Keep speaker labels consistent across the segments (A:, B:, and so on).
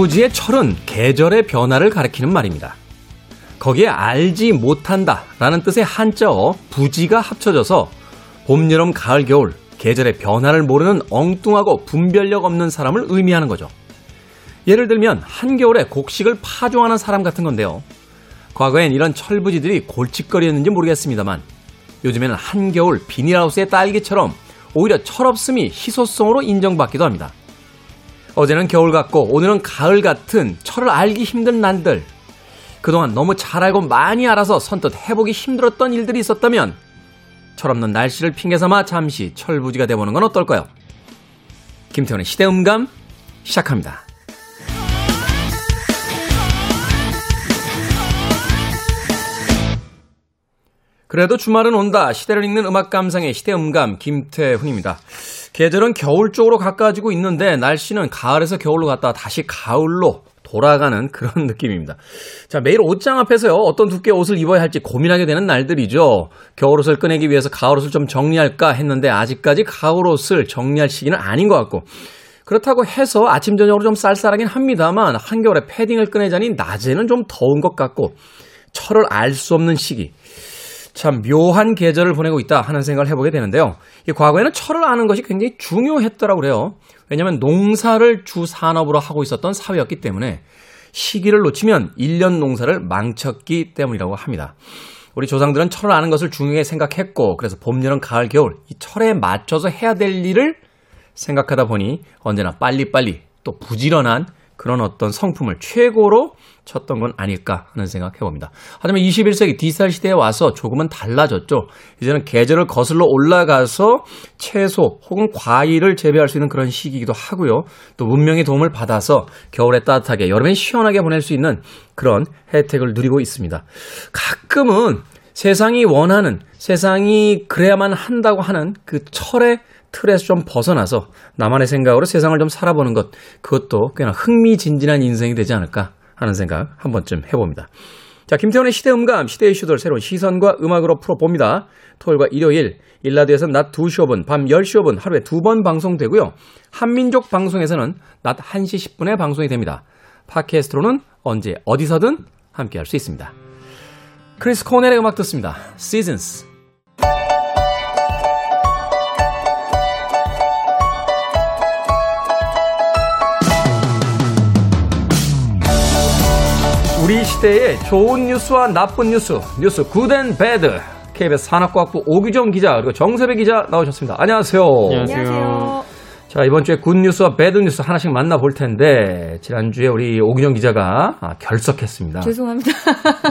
A: 철부지의 철은 계절의 변화를 가리키는 말입니다. 거기에 알지 못한다 라는 뜻의 한자어 부지가 합쳐져서 봄, 여름, 가을, 겨울 계절의 변화를 모르는 엉뚱하고 분별력 없는 사람을 의미하는 거죠. 예를 들면 한겨울에 곡식을 파종하는 사람 같은 건데요. 과거엔 이런 철부지들이 골칫거리였는지 모르겠습니다만 요즘에는 한겨울 비닐하우스의 딸기처럼 오히려 철없음이 희소성으로 인정받기도 합니다. 어제는 겨울 같고 오늘은 가을 같은 철을 알기 힘든 난들. 그동안 너무 잘 알고 많이 알아서 선뜻 해보기 힘들었던 일들이 있었다면 철없는 날씨를 핑계 삼아 잠시 철부지가 돼보는 건 어떨까요? 김태훈의 시대음감 시작합니다. 그래도 주말은 온다. 시대를 읽는 음악 감상의 시대음감 김태훈입니다. 계절은 겨울 쪽으로 가까워지고 있는데 날씨는 가을에서 겨울로 갔다가 다시 가을로 돌아가는 그런 느낌입니다. 자, 매일 옷장 앞에서요, 어떤 두께의 옷을 입어야 할지 고민하게 되는 날들이죠. 겨울 옷을 꺼내기 위해서 가을 옷을 좀 정리할까 했는데 아직까지 가을 옷을 정리할 시기는 아닌 것 같고, 그렇다고 해서 아침, 저녁으로 좀 쌀쌀하긴 합니다만, 한겨울에 패딩을 꺼내자니 낮에는 좀 더운 것 같고, 철을 알 수 없는 시기. 참 묘한 계절을 보내고 있다 하는 생각을 해보게 되는데요. 과거에는 철을 아는 것이 굉장히 중요했더라고 그래요. 왜냐하면 농사를 주 산업으로 하고 있었던 사회였기 때문에 시기를 놓치면 1년 농사를 망쳤기 때문이라고 합니다. 우리 조상들은 철을 아는 것을 중요하게 생각했고 그래서 봄, 여름, 가을, 겨울 이 철에 맞춰서 해야 될 일을 생각하다 보니 언제나 빨리빨리 또 부지런한 그런 어떤 성품을 최고로 쳤던 건 아닐까 하는 생각 해봅니다. 하지만 21세기 디지털 시대에 와서 조금은 달라졌죠. 이제는 계절을 거슬러 올라가서 채소 혹은 과일을 재배할 수 있는 그런 시기이기도 하고요. 또 문명의 도움을 받아서 겨울에 따뜻하게 여름엔 시원하게 보낼 수 있는 그런 혜택을 누리고 있습니다. 가끔은 세상이 원하는 세상이 그래야만 한다고 하는 그 철의 틀에서 좀 벗어나서 나만의 생각으로 세상을 좀 살아보는 것 그것도 꽤나 흥미진진한 인생이 되지 않을까 하는 생각 한 번쯤 해봅니다. 자, 김태훈의 시대 음감, 시대 이슈들 새로운 시선과 음악으로 풀어봅니다. 토요일과 일요일, 1라디오에서는 낮 2시 5분, 밤 10시 5분 하루에 두 번 방송되고요. 한민족 방송에서는 낮 1시 10분에 방송이 됩니다. 팟캐스트로는 언제 어디서든 함께 할 수 있습니다. 크리스 코넬의 음악 듣습니다. Seasons. 우리 시대의 좋은 뉴스와 나쁜 뉴스, 뉴스 good and bad. KBS 산업과학부 오규정 기자 그리고 정세배 기자 나오셨습니다. 안녕하세요.
B: 안녕하세요.
A: 자, 이번 주에 good news와 bad news 하나씩 만나볼 텐데, 지난주에 우리 오균영 기자가 아, 결석했습니다.
B: 죄송합니다.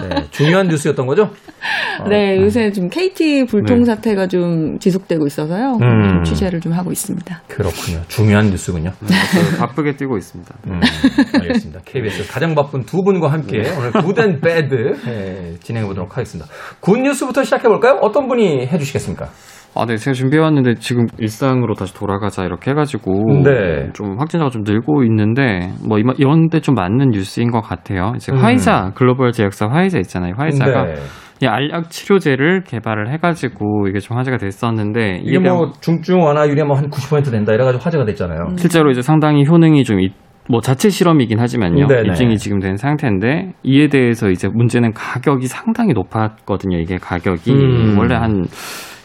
A: 네, 중요한 뉴스였던 거죠?
B: 네, 어, 요새 좀 KT 불통 네. 사태가 좀 지속되고 있어서요. 음. 취재를 좀 하고 있습니다.
A: 그렇군요. 중요한 뉴스군요. 네,
C: 바쁘게 뛰고 있습니다. 음,
A: 알겠습니다. KBS 가장 바쁜 두 분과 함께 네. 오늘 good and bad 네, 진행해 보도록 하겠습니다. good news부터 시작해 볼까요? 어떤 분이 해 주시겠습니까?
C: 아, 네, 제가 준비해왔는데 지금 일상으로 다시 돌아가자 이렇게 해가지고 네. 좀 확진자가 좀 늘고 있는데 뭐 이런 데 좀 맞는 뉴스인 것 같아요. 이제 음. 화이자 글로벌 제약사 화이자 있잖아요. 화이자가 네. 이 알약 치료제를 개발을 해가지고 이게 좀 화제가 됐었는데
A: 이게 뭐 중증 완화 율이 뭐한90% 된다 이래가지고 화제가 됐잖아요.
C: 음. 실제로 이제 상당히 효능이 좀 있, 뭐 자체 실험이긴 하지만요. 네네. 입증이 지금 된 상태인데 이에 대해서 이제 문제는 가격이 상당히 높았거든요. 이게 가격이 음. 원래 한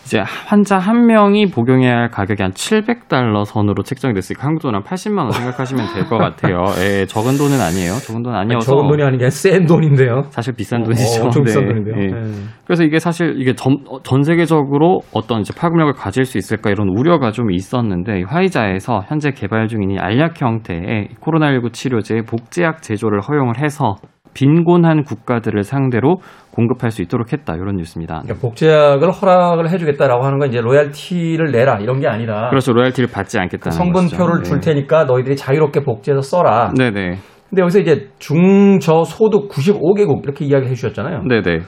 C: 이제 환자 한 명이 복용해야 할 가격이 한 700달러 선으로 책정이 됐으니까 한국 돈 한 80만 원 생각하시면 될 것 같아요. 예, 적은 돈은 아니에요. 적은 돈 아니어서.
A: 적은 돈이 아닌 게센 돈인데요.
C: 사실 비싼 돈이죠.
A: 어, 엄청 네. 비싼 돈인데요. 예.
C: 네. 그래서 이게 사실 이게 전, 전 세계적으로 어떤 이제 파급력을 가질 수 있을까 이런 우려가 좀 있었는데 화이자에서 현재 개발 중인 이 알약 형태의 코로나19 치료제 복제약 제조를 허용을 해서 빈곤한 국가들을 상대로 공급할 수 있도록 했다 이런 뉴스입니다.
A: 그러니까 복제약을 허락을 해주겠다라고 하는 건 이제 로얄티를 내라 이런 게 아니라
C: 그렇죠 로얄티를 받지 않겠다는 그
A: 성분표를
C: 거죠.
A: 줄 네. 테니까 너희들이 자유롭게 복제해서 써라.
C: 네네.
A: 근데 여기서 이제 중저소득 95개국 이렇게 이야기해 주셨잖아요.
C: 네네.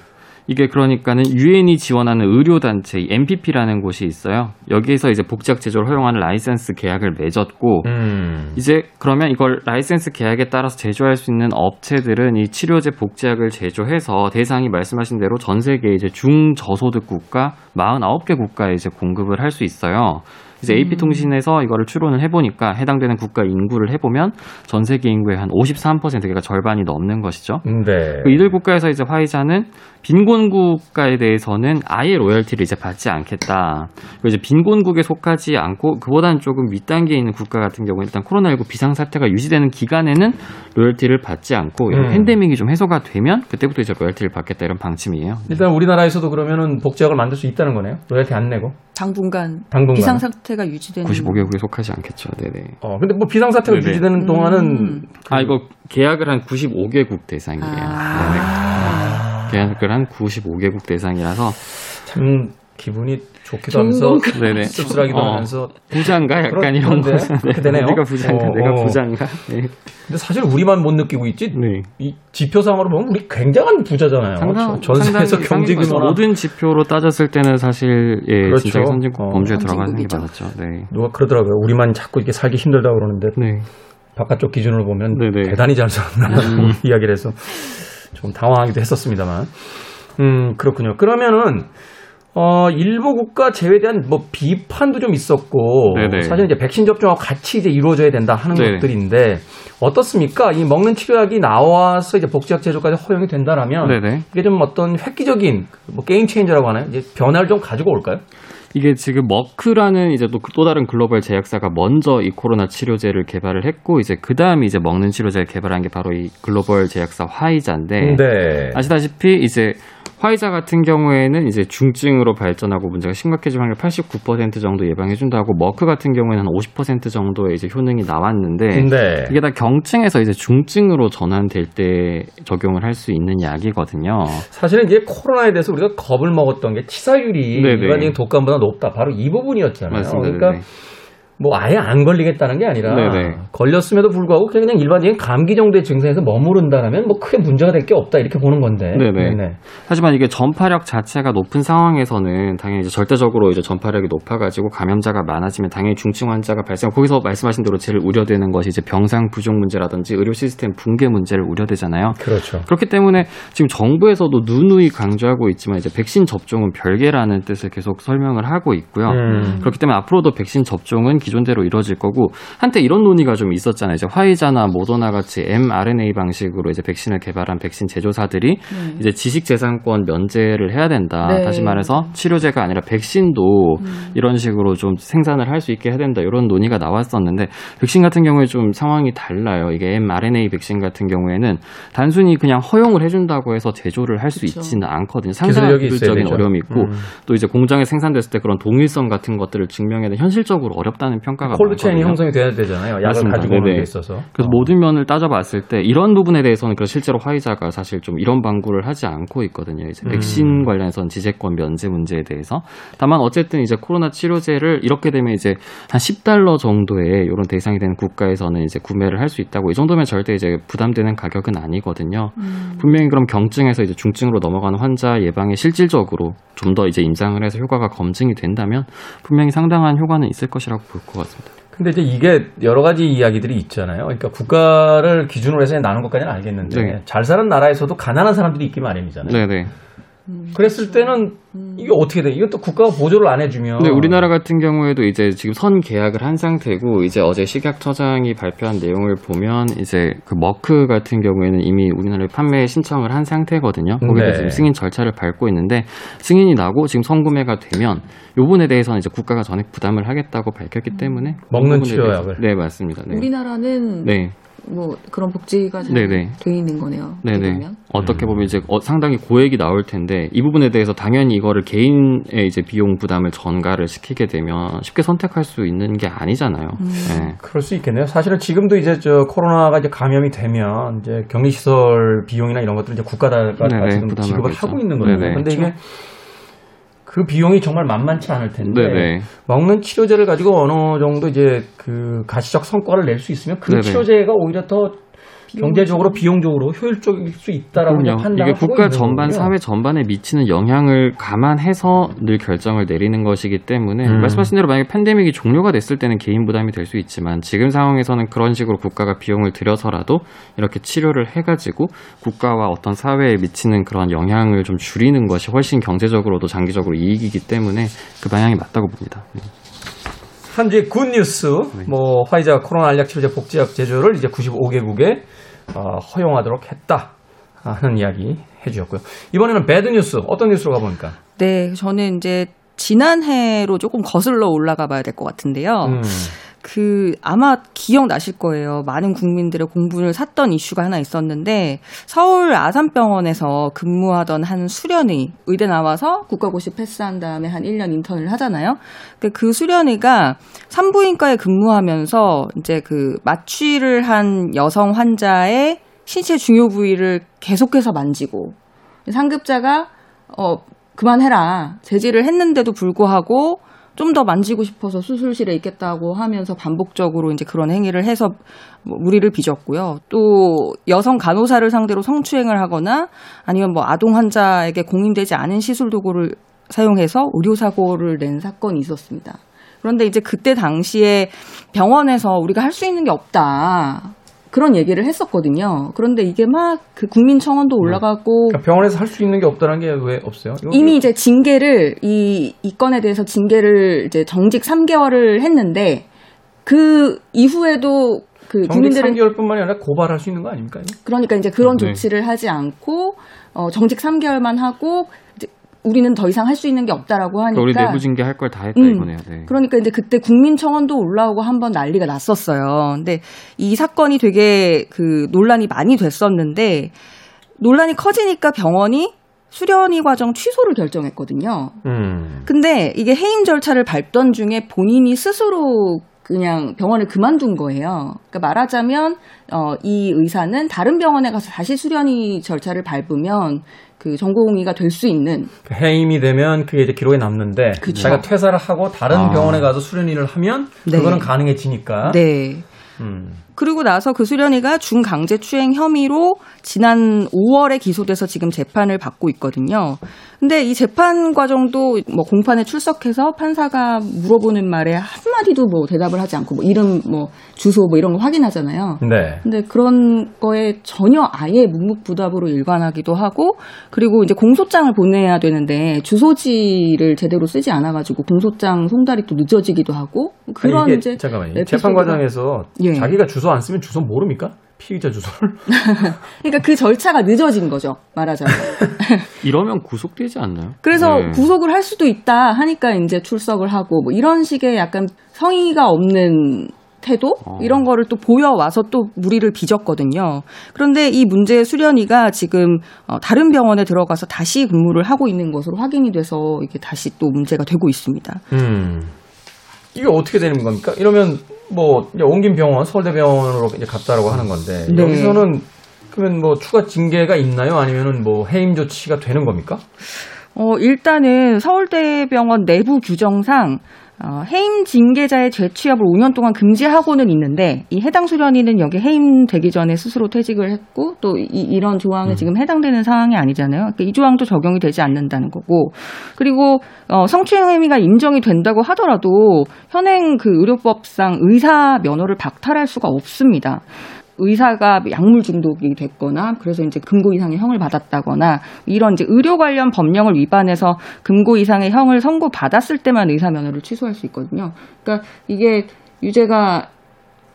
C: 이게 그러니까는 유엔이 지원하는 의료단체 MPP라는 곳이 있어요. 여기에서 이제 복제약 제조를 허용하는 라이센스 계약을 맺었고 음. 이제 그러면 이걸 라이센스 계약에 따라서 제조할 수 있는 업체들은 이 치료제 복제약을 제조해서 대상이 말씀하신 대로 전 세계 이제 중저소득 국가 49개 국가에 이제 공급을 할 수 있어요. 이제 AP통신에서 이거를 추론을 해보니까 해당되는 국가 인구를 해보면 전 세계 인구의 한 53% 그러니까 절반이 넘는 것이죠.
A: 네.
C: 그 이들 국가에서 이제 화이자는 빈곤 국가에 대해서는 아예 로열티를 이제 받지 않겠다. 그리고 이제 빈곤국에 속하지 않고 그보다는 조금 윗단계에 있는 국가 같은 경우는 일단 코로나19 비상 사태가 유지되는 기간에는 로열티를 받지 않고
A: 음.
C: 팬데믹이 좀 해소가 되면 그때부터 이제 로열티를 받겠다 이런 방침이에요.
A: 일단 우리나라에서도 그러면은 복지학을 만들 수 있다는 거네요. 로열티 안 내고.
B: 당분간,
A: 당분간.
B: 비상 상태가 유지되는
C: 95개국에 속하지 않겠죠. 네네.
A: 어, 근데 뭐 비상사태가
C: 네네.
A: 유지되는 동안은
B: 음.
C: 아 이거 계약을 한 95개국 대상이에요.
B: 아.
C: 네네. 계약을 한 95개국 대상이라서
A: 참 기분이 좋기도 하면서?
C: 네네.
A: 씁쓸하기도
C: 어.
A: 하면서
C: 부장가 약간 이런 거.
A: 그렇게 되네요.
C: 내가 부장가,
A: 어,
C: 내가
A: 어.
C: 부장가. 네.
A: 근데 사실 우리만 못 느끼고 있지
C: 네.
A: 이 지표상으로 보면 우리 굉장한 부자잖아요.
C: 상당,
A: 전 세계에서
C: 상당히
A: 경제 규모나
C: 모든 지표로 따졌을 때는 사실 예,
A: 그렇죠.
C: 진짜 선진국
A: 어.
C: 범주에 들어가는 게. 맞았죠. 네.
A: 누가 그러더라고요. 우리만 자꾸 이렇게 살기 힘들다 고 그러는데
C: 네.
A: 바깥쪽 기준으로 보면
C: 네네. 음.
A: 대단히 잘 살았다고 이야기를 해서 좀 당황하기도 했었습니다만. 음, 그렇군요. 그러면은 어, 일부 국가 제외된 뭐 비판도 좀 있었고
C: 네네.
A: 사실 이제 백신 접종하고 같이 이제 이루어져야 된다 하는
C: 네.
A: 것들인데 어떻습니까? 이 먹는 치료약이 나와서 이제 복지학 제조까지 허용이 된다라면
C: 네네.
A: 이게 좀 어떤 획기적인 뭐 게임 체인저라고 하나요? 이제 변화를 좀 가지고 올까요?
C: 이게 지금 머크라는 이제 또, 또 다른 글로벌 제약사가 먼저 이 코로나 치료제를 개발을 했고 이제 그 다음에 이제 먹는 치료제를 개발한 게 바로 이 글로벌 제약사 화이자인데
A: 네.
C: 아시다시피 이제 화이자 같은 경우에는 이제 중증으로 발전하고 문제가 심각해지면 89% 정도 예방해준다고 머크 같은 경우에는 한 50% 정도의 이제 효능이 나왔는데
A: 네.
C: 이게 다 경증에서 이제 중증으로 전환될 때 적용을 할 수 있는 약이거든요.
A: 사실은 이제 코로나에 대해서 우리가 겁을 먹었던 게 치사율이
C: 네네.
A: 일반적인 독감보다 높다. 바로 이 부분이었잖아요.
C: 맞습니다.
A: 그러니까
C: 네네.
A: 뭐 아예 안 걸리겠다는 게 아니라
C: 네네.
A: 걸렸음에도 불구하고 그냥 일반적인 감기 정도의 증상에서 머무른다면 뭐 크게 문제가 될 게 없다 이렇게 보는 건데.
C: 네네. 하지만 이게 전파력 자체가 높은 상황에서는 당연히 이제 절대적으로 이제 전파력이 높아가지고 감염자가 많아지면 당연히 중증 환자가 발생. 거기서 말씀하신 대로 제일 우려되는 것이 이제 병상 부족 문제라든지 의료 시스템 붕괴 문제를 우려되잖아요.
A: 그렇죠.
C: 그렇기 때문에 지금 정부에서도 누누이 강조하고 있지만 이제 백신 접종은 별개라는 뜻을 계속 설명을 하고 있고요.
A: 음.
C: 그렇기 때문에 앞으로도 백신 접종은 기존대로 이루어질 거고 한때 이런 논의가 좀 있었잖아요. 이제 화이자나 모더나 같이 mRNA 방식으로 이제 백신을 개발한 백신 제조사들이
B: 네.
C: 이제 지식재산권 면제를 해야 된다.
B: 네.
C: 다시 말해서 치료제가 아니라 백신도
B: 음.
C: 이런 식으로 좀 생산을 할 수 있게 해야 된다. 이런 논의가 나왔었는데 백신 같은 경우에 좀 상황이 달라요. 이게 mRNA 백신 같은 경우에는 단순히 그냥 허용을 해준다고 해서 제조를 할 수. 있지는 않거든요. 상당한
A: 있어야
C: 기술적인. 어려움이 있고
A: 음.
C: 또 이제 공장에 생산됐을 때 그런 동일성 같은 것들을 증명해야 현실적으로 어렵다는 평가가
A: 콜드체인이. 형성이 돼야 되잖아요. 약을
C: 맞습니다.
A: 가지고 오는
C: 네네.
A: 데 있어서.
C: 그래서
A: 어.
C: 모든 면을 따져봤을 때 이런 부분에 대해서는 그래서 실제로 화이자가 사실 좀 이런 방구를 하지 않고 있거든요. 이제
A: 음.
C: 백신 관련해서는 지재권 면제 문제에 대해서. 다만 어쨌든 이제 코로나 치료제를 이렇게 되면 이제 한 10달러 정도의 이런 대상이 되는 국가에서는 이제 구매를 할 수 있다고 이 정도면 절대 이제 부담되는 가격은 아니거든요.
B: 음.
C: 분명히 그럼 경증에서 이제 중증으로 넘어가는 환자 예방에 실질적으로 좀 더 이제 임상을 해서 효과가 검증이 된다면 분명히 상당한 효과는 있을 것이라고 볼것 같습니다.
A: 근데 이제 이게 여러 가지 이야기들이 있잖아요. 그러니까 국가를 기준으로 해서 나눈 것까지는 알겠는데
C: 네.
A: 잘 사는 나라에서도 가난한 사람들이 있기 마련이잖아요.
C: 네 네.
A: 그랬을 때는 이게 어떻게 돼? 이것도 국가가 보조를 안 해주면.
C: 근데 우리나라 같은 경우에도 이제 지금 선 계약을 한 상태고 이제 어제 식약처장이 발표한 내용을 보면 이제 그 머크 같은 경우에는 이미 우리나라에 판매 신청을 한 상태거든요. 거기에
A: 네.
C: 지금 승인 절차를 밟고 있는데 승인이 나고 지금 선구매가 되면 요 부분에 대해서는 이제 국가가 전액 부담을 하겠다고 밝혔기 때문에 그
A: 먹는 치료약을.
C: 대해서- 네 맞습니다. 네.
B: 우리나라는
C: 네.
B: 뭐 그런 복지가
C: 네네.
B: 돼 있는 거네요. 어떻게
C: 네네.
B: 보면.
C: 어떻게 보면 이제 어, 상당히 고액이 나올 텐데 이 부분에 대해서 당연히 이거를 개인의 이제 비용 부담을 전가를 시키게 되면 쉽게 선택할 수 있는 게 아니잖아요.
B: 음.
C: 네.
A: 그럴 수 있겠네요. 사실은 지금도 이제 저 코로나가 이제 감염이 되면 이제 격리시설 비용이나 이런 것들은 이제 국가가
C: 네네,
A: 지금
C: 부담을
A: 지급을
C: 하고.
A: 있는 거예요.
C: 네네.
A: 근데 이게 그 비용이 정말 만만치 않을 텐데
C: 네네.
A: 먹는 치료제를 가지고 어느 정도 이제 그 가시적 성과를 낼 수 있으면 그
C: 네네.
A: 치료제가 오히려 더 경제적으로 비용적으로 효율적일 수 있다라고. 판단을
C: 이게 국가 전반,
A: 거군요.
C: 사회 전반에 미치는 영향을 감안해서 늘 결정을 내리는 것이기 때문에
A: 음.
C: 말씀하신 대로 만약에 팬데믹이 종료가 됐을 때는 개인 부담이 될 수 있지만 지금 상황에서는 그런 식으로 국가가 비용을 들여서라도 이렇게 치료를 해가지고 국가와 어떤 사회에 미치는 그런 영향을 좀 줄이는 것이 훨씬 경제적으로도 장기적으로 이익이기 때문에 그 방향이 맞다고 봅니다.
A: 한 주의 good news. 뭐 화이자 코로나 알약 치료제 복제약 제조를 이제 95개국에 어, 허용하도록 했다 하는 이야기 해주셨고요. 이번에는 bad news 어떤 뉴스로 가봅니까?
B: 네, 저는 이제 지난해로 조금 거슬러 올라가 봐야 될 것 같은데요.
A: 음.
B: 그 아마 기억나실 거예요. 많은 국민들의 공분을 샀던 이슈가 하나 있었는데 서울 아산병원에서 근무하던 한 수련의 의대 나와서 국가고시 패스한 다음에 한 1년 인턴을 하잖아요. 그 수련의가 산부인과에 근무하면서 이제 그 마취를 한 여성 환자의 신체 중요 부위를 계속해서 만지고 상급자가 어 그만해라 제지를 했는데도 불구하고 좀 더 만지고 싶어서 수술실에 있겠다고 하면서 반복적으로 이제 그런 행위를 해서 뭐 무리를 빚었고요. 또 여성 간호사를 상대로 성추행을 하거나 아니면 뭐 아동 환자에게 공인되지 않은 시술 도구를 사용해서 의료 사고를 낸 사건이 있었습니다. 그런데 이제 그때 당시에 병원에서 우리가 할 수 있는 게 없다. 그런 얘기를 했었거든요. 그런데 이게 막 그 국민 청원도 올라가고
A: 그러니까 병원에서 할 수 있는 게 없다는 게 왜 없어요?
B: 이미 이제 징계를 이, 이 건에 대해서 징계를 이제 정직 3개월을 했는데 그 이후에도 그
A: 정직 3개월뿐만이 아니라 고발할 수 있는 거 아닙니까?
B: 그러니까 이제 그런 네. 조치를 하지 않고 어, 정직 3개월만 하고 우리는 더 이상 할 수 있는 게 없다라고 하니까
C: 우리 내부 징계 할 걸 다 했다 음, 이거네요. 네.
B: 그러니까 이제 그때 국민청원도 올라오고 한번 난리가 났었어요. 근데 이 사건이 되게 그 논란이 많이 됐었는데 논란이 커지니까 병원이 수련이 과정 취소를 결정했거든요. 음. 근데 이게 해임 절차를 밟던 중에 본인이 스스로 그냥 병원을 그만둔 거예요. 그러니까 말하자면 어, 이 의사는 다른 병원에 가서 다시 수련이 절차를 밟으면 그 전공의가 될 수 있는
A: 그 해임이 되면 그게 이제 기록에 남는데 그쵸. 자기가 퇴사를 하고 다른 아. 병원에 가서 수련의를 하면 네. 그거는 가능해지니까.
B: 네. 음. 그리고 나서 그 수련이가 중강제 추행 혐의로 지난 5월에 기소돼서 지금 재판을 받고 있거든요. 근데 이 재판 과정도 뭐 공판에 출석해서 판사가 물어보는 말에 한마디도 뭐 대답을 하지 않고 뭐 이름 뭐 주소 뭐 이런 거 확인하잖아요. 네. 근데 그런 거에 전혀 아예 묵묵부답으로 일관하기도 하고 그리고 이제 공소장을 보내야 되는데 주소지를 제대로 쓰지 않아 가지고 공소장 송달이 또 늦어지기도 하고
A: 그런 아니, 이제 잠깐만요. 재판 과정에서 예. 자기가 주소 안 쓰면 주소 모릅니까? 피의자 주소를.
B: 그러니까 그 절차가 늦어진 거죠. 말하자면.
C: 이러면 구속되지 않나요?
B: 그래서 네. 구속을 할 수도 있다 하니까 이제 출석을 하고 뭐 이런 식의 약간 성의가 없는 태도 어. 이런 거를 또 보여와서 또 무리를 빚었거든요. 그런데 이 문제의 수련이가 지금 어, 다른 병원에 들어가서 다시 근무를 하고 있는 것으로 확인이 돼서 이게 다시 또 문제가 되고 있습니다. 음.
A: 이게 어떻게 되는 겁니까? 이러면 뭐 옮긴 병원 서울대병원으로 이제 갔다라고 하는 건데 네. 여기서는 그러면 뭐 추가 징계가 있나요? 아니면은 뭐 해임 조치가 되는 겁니까?
B: 어 일단은 서울대병원 내부 규정상 어, 해임 징계자의 재취 업을 5년 동안 금지하고는 있는데 이 해당 수련인은 여기 해임되기 전에 스스로 퇴직을 했고 또 이, 런 조항에 음. 지금 해당되는 상황이 아니잖아요. 그러니까 이 조항도 적용이 되지 않는다는 거고 그리고 어, 성추행 혐의가 인정이 된다고 하더라도 현행 그 의료법상 의사 면허를 박탈할 수가 없습니다. 의사가 약물 중독이 됐거나 그래서 이제 금고 이상의 형을 받았다거나 이런 이제 의료 관련 법령을 위반해서 금고 이상의 형을 선고받았을 때만 의사 면허를 취소할 수 있거든요. 그러니까 이게 유죄가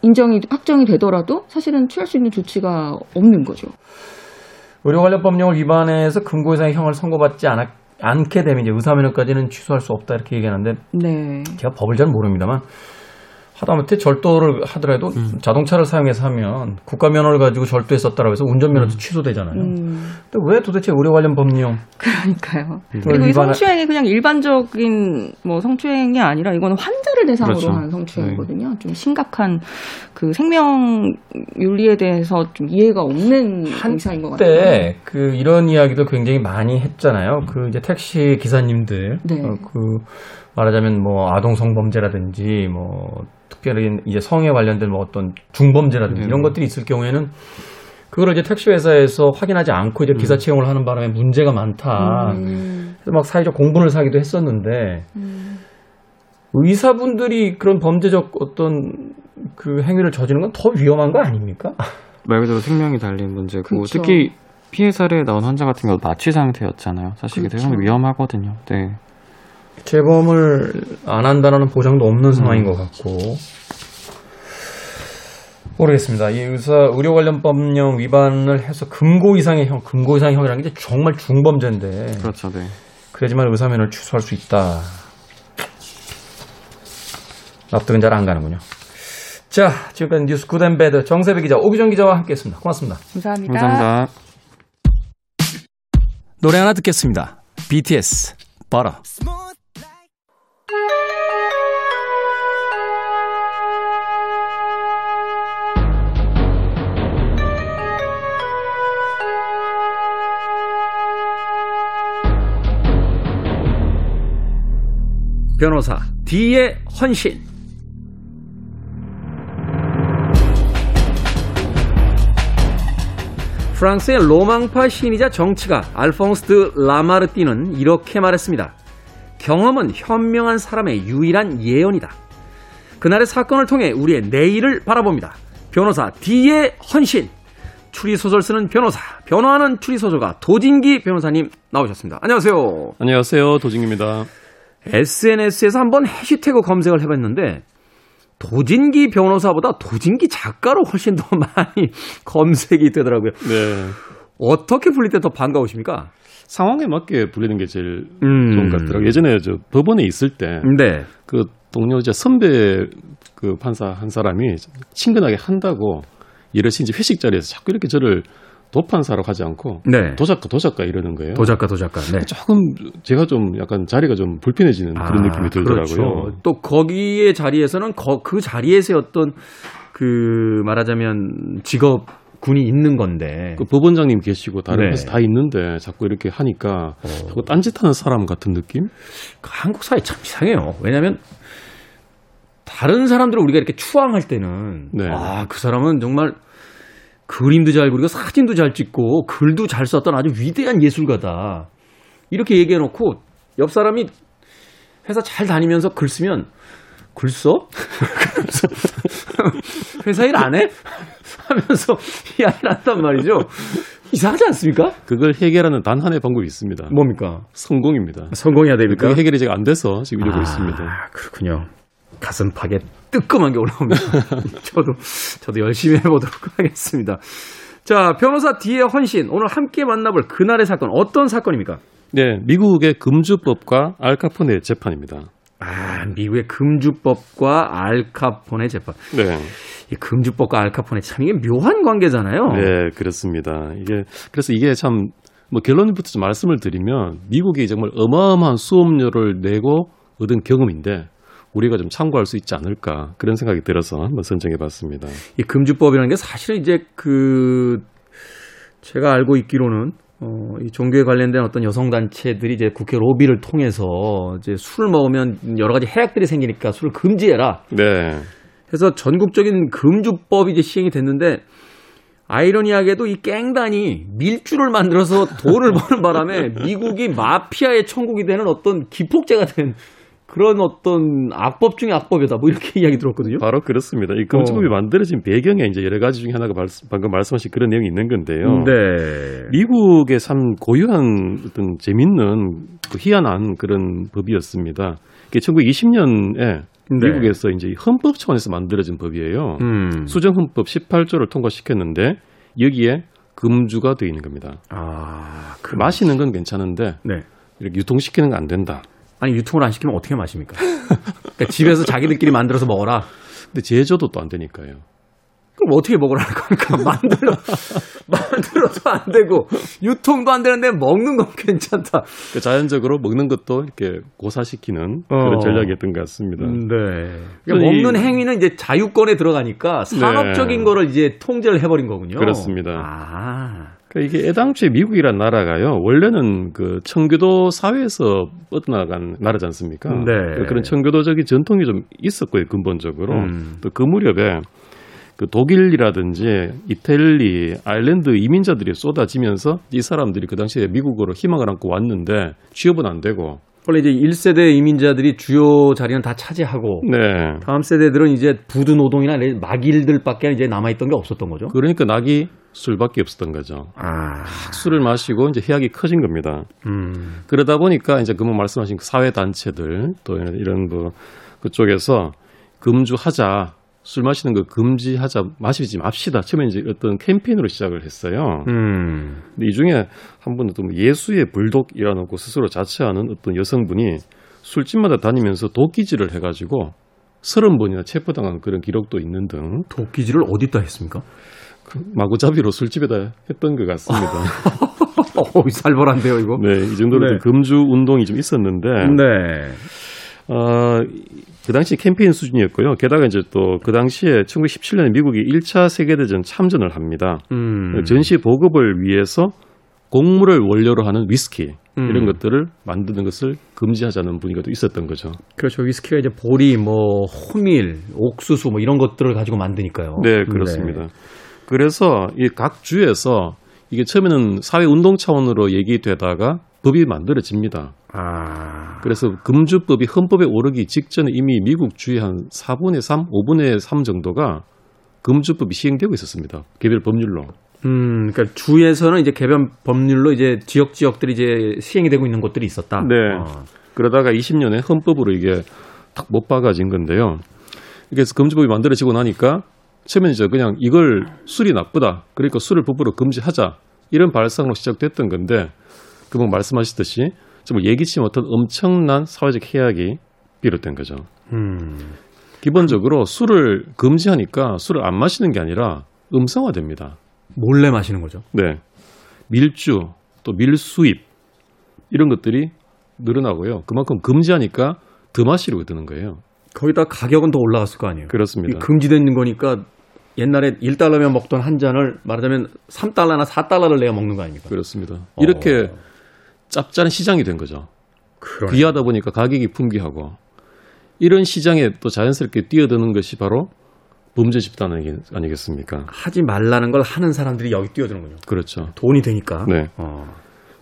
B: 인정이 확정이 되더라도 사실은 취할 수 있는 조치가 없는 거죠.
A: 의료 관련 법령을 위반해서 금고 이상의 형을 선고받지 않았, 않게 되면 이제 의사 면허까지는 취소할 수 없다 이렇게 얘기하는데 네. 제가 법을 잘 모릅니다만 하다못해 절도를 하더라도 음. 자동차를 사용해서 하면 국가 면허를 가지고 절도했었다라고 해서 운전면허도 음. 취소되잖아요. 음. 근데 왜 도대체 의료 관련 법령?
B: 그러니까요. 그리고 이 성추행이 그냥 일반적인 뭐 성추행이 아니라 이거는 환자를 대상으로 그렇죠. 하는 성추행이거든요. 네. 좀 심각한 그 생명 윤리에 대해서 좀 이해가 없는 의사인 것 같아요.
A: 그 이런 이야기도 굉장히 많이 했잖아요. 그 이제 택시 기사님들 네. 어, 그 말하자면 뭐 아동 성범죄라든지 뭐 특별히 이제 성에 관련된 뭐 어떤 중범죄라든지 네. 이런 것들이 있을 경우에는 그걸 이제 택시 회사에서 확인하지 않고 이제 기사 음. 채용을 하는 바람에 문제가 많다. 음. 그래서 막 사회적 공분을 사기도 했었는데 음. 의사분들이 그런 범죄적 어떤 그 행위를 저지르는 건 더 위험한 거 아닙니까?
C: 말 그대로 생명이 달린 문제고 그쵸. 특히 피해 사례에 나온 환자 같은 경우 마취 상태였잖아요. 사실 그게 되게 위험하거든요. 네.
A: 재범을 안 한다는 보장도 없는 상황인 것 같고 모르겠습니다. 이 의사 의료 관련 법령 위반을 해서 금고 이상의 형, 금고 이상의 형이라는 게 정말 중범죄인데
C: 그렇죠, 네.
A: 그래야지만 의사면을 취소할 수 있다. 납득은 잘 안 가는군요. 자, 지금까지 뉴스 굿앤배드 정세배 기자, 오기정 기자와 함께했습니다. 고맙습니다.
B: 감사합니다.
C: 감사합니다.
A: 노래 하나 듣겠습니다. BTS, Butter. 변호사 D의 헌신. 프랑스의 로망파 시인이자 정치가 알퐁스 드 라마르띠는 이렇게 말했습니다. 경험은 현명한 사람의 유일한 예언이다. 그날의 사건을 통해 우리의 내일을 바라봅니다. 변호사 D의 헌신. 추리소설 쓰는 변호사, 변호하는 추리소설가 도진기 변호사님 나오셨습니다. 안녕하세요.
D: 안녕하세요. 도진기입니다.
A: SNS에서 한번 해시태그 검색을 해봤는데 도진기 변호사보다 도진기 작가로 훨씬 더 많이 검색이 되더라고요.
D: 네.
A: 어떻게 불릴 때 더 반가우십니까?
D: 상황에 맞게 불리는 게 제일
A: 음.
D: 좋은 것 같더라고요. 예전에 저 법원에 있을 때
A: 네.
D: 그 동료자 선배 그 판사 한 사람이 친근하게 한다고 이러시 이제 회식 자리에서 자꾸 이렇게 저를 도판사로 하지 않고
A: 네.
D: 도작가 도작가 이러는 거예요.
A: 도작가 도작가. 네.
D: 조금 제가 좀 약간 자리가 좀 불편해지는 그런
A: 아,
D: 느낌이 들더라고요.
A: 그렇죠. 또 거기에 자리에서는 거, 그 자리에서의 어떤 그 말하자면 직업 군이 있는 건데.
D: 그 법원장님 계시고 다른
A: 네.
D: 회사 다 있는데 자꾸 이렇게 하니까
A: 어.
D: 자꾸 딴짓하는 사람 같은 느낌?
A: 그 한국 사회 참 이상해요. 왜냐하면 다른 사람들을 우리가 이렇게 추앙할 때는
D: 네.
A: 아그 사람은 정말 그림도 잘 그리고 사진도 잘 찍고 글도 잘 썼던 아주 위대한 예술가다 이렇게 얘기해 놓고 옆 사람이 회사 잘 다니면서 글 쓰면 글 써? 회사 일 안 해? 하면서 이야기를 한단 말이죠. 이상하지 않습니까?
D: 그걸 해결하는 단 하나의 방법이 있습니다.
A: 뭡니까?
D: 성공입니다.
A: 성공해야 됩니까?
D: 그게 해결이 제가 안 돼서 지금 이러고
A: 아,
D: 있습니다.
A: 그렇군요. 가슴팍에 뜨끔한 게 올라옵니다. 저도 저도 열심히 해보도록 하겠습니다. 자, 변호사 D의 헌신 오늘 함께 만나볼 그날의 사건 어떤 사건입니까?
D: 네, 미국의 금주법과 알카포네 재판입니다.
A: 아, 미국의 금주법과 알카포네 재판.
D: 네,
A: 이 금주법과 알카포네 참 이게 묘한 관계잖아요.
D: 네, 그렇습니다. 이게 그래서 이게 참 뭐 결론부터 좀 말씀을 드리면 미국이 정말 어마어마한 수업료를 내고 얻은 경험인데 우리가 좀 참고할 수 있지 않을까 그런 생각이 들어서 한번 선정해 봤습니다.
A: 이 금주법이라는 게 사실은 이제 그 제가 알고 있기로는 어, 이 종교에 관련된 어떤 여성 단체들이 이제 국회 로비를 통해서 이제 술을 먹으면 여러 가지 해악들이 생기니까 술을 금지해라.
D: 네,
A: 해서 전국적인 금주법이 이제 시행이 됐는데 아이러니하게도 이 깽단이 밀주를 만들어서 돈을 버는 바람에 미국이 마피아의 천국이 되는 어떤 기폭제가 된 그런 어떤 악법 중의 악법이다. 뭐 이렇게 이야기 들었거든요.
D: 바로 그렇습니다. 이 금주법이
A: 어.
D: 만들어진 배경에 이제 여러 가지 중에 하나가 말씀- 방금 말씀하신 그런 내용이 있는 건데요.
A: 네.
D: 미국의 참 고유한 어떤 재밌는 그 희한한 그런 법이었습니다. 이게 1920년에
A: 네.
D: 미국에서 이제 헌법 차원에서 만들어진 법이에요.
A: 음.
D: 수정 헌법 18조를 통과시켰는데 여기에 금주가 되어 있는 겁니다.
A: 아,
D: 그 마시는 건 괜찮은데
A: 네.
D: 이렇게 유통시키는 건 안 된다.
A: 아니 유통을 안 시키면 어떻게 마십니까? 그러니까 집에서 자기들끼리 만들어서 먹어라.
D: 근데 제조도 또 안 되니까요.
A: 그럼 어떻게 먹으라는 겁니까? 만들어 만들어도 안 되고 유통도 안 되는데 먹는 건 괜찮다.
D: 그 자연적으로 먹는 것도 이렇게 고사시키는
A: 어.
D: 그런 전략이었던 것 같습니다.
A: 네. 그러니까
D: 그래서 이-
A: 먹는 행위는 이제 자유권에 들어가니까 산업적인
D: 네.
A: 거를 이제 통제를 해버린 거군요.
D: 그렇습니다.
A: 아,
D: 그러니까 이게 애당초에 미국이란 나라가요. 원래는 그 청교도 사회에서 뻗어나간 나라지 않습니까?
A: 네.
D: 그런 청교도적인 전통이 좀 있었고요, 근본적으로.
A: 음.
D: 또그 무렵에 그 독일이라든지 이탈리, 아일랜드 이민자들이 쏟아지면서 이 사람들이 그 당시에 미국으로 희망을 안고 왔는데 취업은 안 되고
A: 원래 이제 1세대 이민자들이 주요 자리는 다 차지하고
D: 네.
A: 다음 세대들은 이제 부두 노동이나 막일들밖에 이제 남아 있던 게 없었던 거죠.
D: 그러니까 낙이 술밖에 없었던 거죠.
A: 아.
D: 술을 마시고 이제 해악이 커진 겁니다.
A: 음.
D: 그러다 보니까 이제 금방 말씀하신 그 사회 단체들 또 이런 뭐 그쪽에서 금주하자 술 마시는 거 금지하자 마시지 맙시다. 처음에 이제 어떤 캠페인으로 시작을 했어요.
A: 음.
D: 근데 이 중에 한 분은 또 예수의 불독이라는 고 스스로 자처하는 어떤 여성분이 술집마다 다니면서 도끼질을 해가지고 서른 번이나 체포당한 그런 기록도 있는 등
A: 도끼질을 어디다 했습니까?
D: 그 마구잡이로 술집에다 했던 것 같습니다.
A: 어, 살벌한데요, 이거.
D: 네, 이 정도로
A: 네.
D: 좀 금주 운동이 좀 있었는데
A: 네.
D: 어, 그 당시 캠페인 수준이었고요. 게다가 이제 또 그 당시에 1917년에 미국이 1차 세계대전 참전을 합니다.
A: 음.
D: 전시 보급을 위해서 곡물을 원료로 하는 위스키
A: 음.
D: 이런 것들을 만드는 것을 금지하자는 분위기가 또 있었던 거죠.
A: 그렇죠. 위스키가 이제 보리, 뭐 호밀, 옥수수 뭐 이런 것들을 가지고 만드니까요.
D: 네, 그렇습니다. 그래서 이 각 주에서 이게 처음에는 사회 운동 차원으로 얘기되다가 법이 만들어집니다.
A: 아.
D: 그래서 금주법이 헌법에 오르기 직전에 이미 미국 주의 한 4분의 3, 5분의 3 정도가 금주법이 시행되고 있었습니다. 개별 법률로.
A: 음, 그러니까 주에서는 이제 개별 법률로 이제 지역 지역들이 이제 시행이 되고 있는 곳들이 있었다.
D: 네.
A: 어.
D: 그러다가 20년에 헌법으로 이게 탁 못 박아진 건데요. 그래서 금주법이 만들어지고 나니까 처음에는 이제 그냥 이걸 술이 나쁘다. 그러니까 술을 법으로 금지하자. 이런 발상으로 시작됐던 건데 금방 말씀하셨듯이 정말 예기치 못한 엄청난 사회적 해악이 비롯된 거죠.
A: 음.
D: 기본적으로 술을 금지하니까 술을 안 마시는 게 아니라 음성화됩니다.
A: 몰래 마시는 거죠.
D: 네. 밀주, 또 밀수입, 이런 것들이 늘어나고요. 그만큼 금지하니까 더 마시려고 드는 거예요.
A: 거기다 가격은 더 올라갔을 거 아니에요.
D: 그렇습니다.
A: 이 금지된 거니까 옛날에 1달러면 먹던 한 잔을 말하자면 3달러나 4달러를 내야 먹는 거 아닙니까?
D: 그렇습니다. 이렇게 짭짤한 시장이 된 거죠.
A: 그러네.
D: 귀하다 보니까 가격이 풍기하고 이런 시장에 또 자연스럽게 뛰어드는 것이 바로 범죄 집단 아니- 아니겠습니까?
A: 하지 말라는 걸 하는 사람들이 여기 뛰어드는군요.
D: 그렇죠.
A: 돈이 되니까.
D: 네.
A: 어.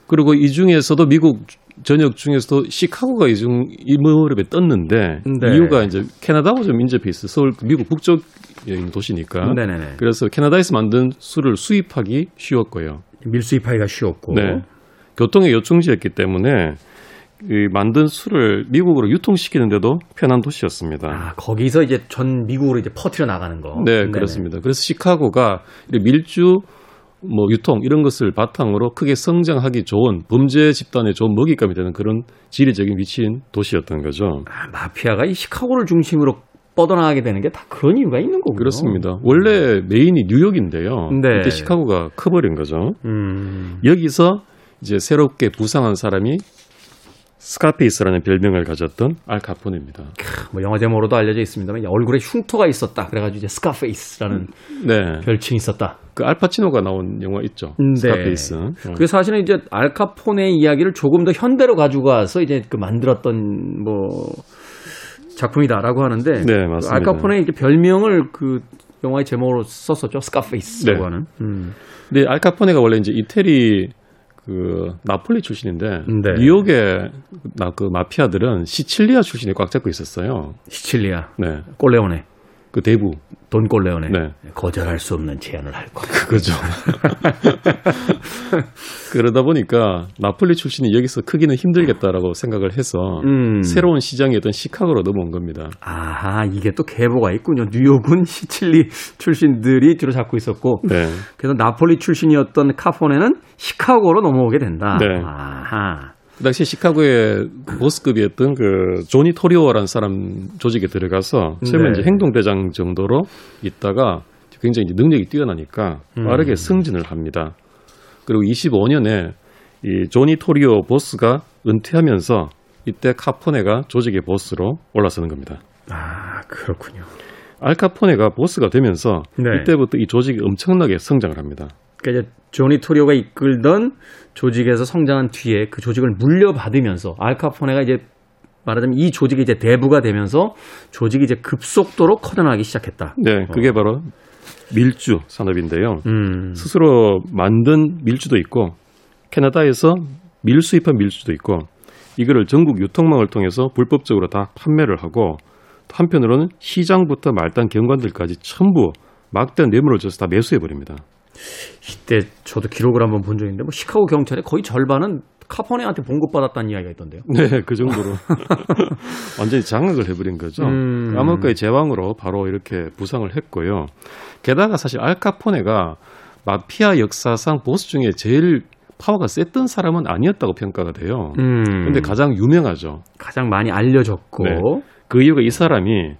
D: 그리고 이 중에서도 미국 전역 중에서도 시카고가 이중 이 무렵에 떴는데
A: 네.
D: 이유가 이제 캐나다하고 좀 인접해 있어. 서울 미국 북쪽에 있는 도시니까.
A: 네네네.
D: 그래서 캐나다에서 만든 술을 수입하기 쉬웠고요.
A: 밀수입하기가 쉬웠고.
D: 네. 교통의 요충지였기 때문에 이 만든 술을 미국으로 유통시키는데도 편한 도시였습니다.
A: 아, 거기서 이제 전 미국으로 이제 퍼트려 나가는 거.
D: 네,
A: 네네.
D: 그렇습니다. 그래서 시카고가 이 밀주 뭐 유통 이런 것을 바탕으로 크게 성장하기 좋은 범죄 집단의 좋은 먹잇감이 되는 그런 지리적인 위치인 도시였던 거죠.
A: 아, 마피아가 이 시카고를 중심으로 뻗어나가게 되는 게 다 그런 이유가 있는 거군요.
D: 그렇습니다. 원래 메인이 뉴욕인데요.
A: 네.
D: 이때 시카고가 커버린 거죠.
A: 음.
D: 여기서 이제 새롭게 부상한 사람이 스카페이스라는 별명을 가졌던 알 카포네입니다.
A: 뭐 영화 제목으로도 알려져 있습니다만 얼굴에 흉터가 있었다. 그래가지고 이제 스카페이스라는
D: 네.
A: 별칭이 있었다.
D: 그 알파치노가 나온 영화 있죠.
A: 네.
D: 스카페이스. 어.
A: 그게 사실은 이제 알카포네의 이야기를 조금 더 현대로 가지고 와서 이제 그 만들었던 뭐 작품이다라고 하는데
D: 네, 맞습니다.
A: 알카포네 이제 별명을 그 영화의 제목으로 썼었죠. 스카페이스라고
D: 네.
A: 하는. 음.
D: 근데 알카포네가 원래 이제 이태리 그 나폴리 출신인데
A: 네.
D: 뉴욕의 나 그 마피아들은 시칠리아 출신이 꽉 잡고 있었어요.
A: 시칠리아,
D: 네.
A: 꼴레오네,
D: 그 대부.
A: 돈 꼴레오네.
D: 네.
A: 거절할 수 없는 제안을 할 거야.
D: 그거죠. 그러다 보니까 나폴리 출신이 여기서 크기는 힘들겠다라고 생각을 해서
A: 음.
D: 새로운 시장이었던 시카고로 넘어온 겁니다.
A: 아하, 이게 또 계보가 있군요. 뉴욕은 시칠리 출신들이 주로 잡고 있었고,
D: 네.
A: 그래서 나폴리 출신이었던 카포네는 시카고로 넘어오게 된다.
D: 네.
A: 아하.
D: 그 당시 시카고의 보스급이었던 그 조니 토리오라는 사람 조직에 들어가서 처음에
A: 네.
D: 이제 행동대장 정도로 있다가 굉장히 이제 능력이 뛰어나니까
A: 음.
D: 빠르게 승진을 합니다. 그리고 25년에 이 조니 토리오 보스가 은퇴하면서 이때 카포네가 조직의 보스로 올라서는 겁니다.
A: 아, 그렇군요.
D: 알카포네가 보스가 되면서
A: 네.
D: 이때부터 이 조직이 엄청나게 성장을 합니다.
A: 그러니까 이제 조니 토리오가 이끌던 조직에서 성장한 뒤에 그 조직을 물려받으면서 알카포네가 이제 말하자면 이 조직이 이제 대부가 되면서 조직이 이제 급속도로 커져나가기 시작했다.
D: 네, 그게 바로 밀주 산업인데요.
A: 음.
D: 스스로 만든 밀주도 있고 캐나다에서 밀 수입한 밀주도 있고 이거를 전국 유통망을 통해서 불법적으로 다 판매를 하고 또 한편으로는 시장부터 말단 경관들까지 전부 막대한 뇌물을 줘서 다 매수해 버립니다.
A: 이때 저도 기록을 한번 본 있는데 뭐 시카고 경찰의 거의 절반은 카포네한테 봉급받았다는 이야기가 있던데요.
D: 네, 그 정도로 완전히 장악을 해버린 거죠.
A: 음.
D: 아메리카의 제왕으로 바로 이렇게 부상을 했고요. 게다가 사실 알카포네가 마피아 역사상 보스 중에 제일 파워가 셌던 사람은 아니었다고 평가가 돼요.
A: 음.
D: 근데 가장 유명하죠.
A: 가장 많이 알려졌고
D: 네. 그 이유가 이 사람이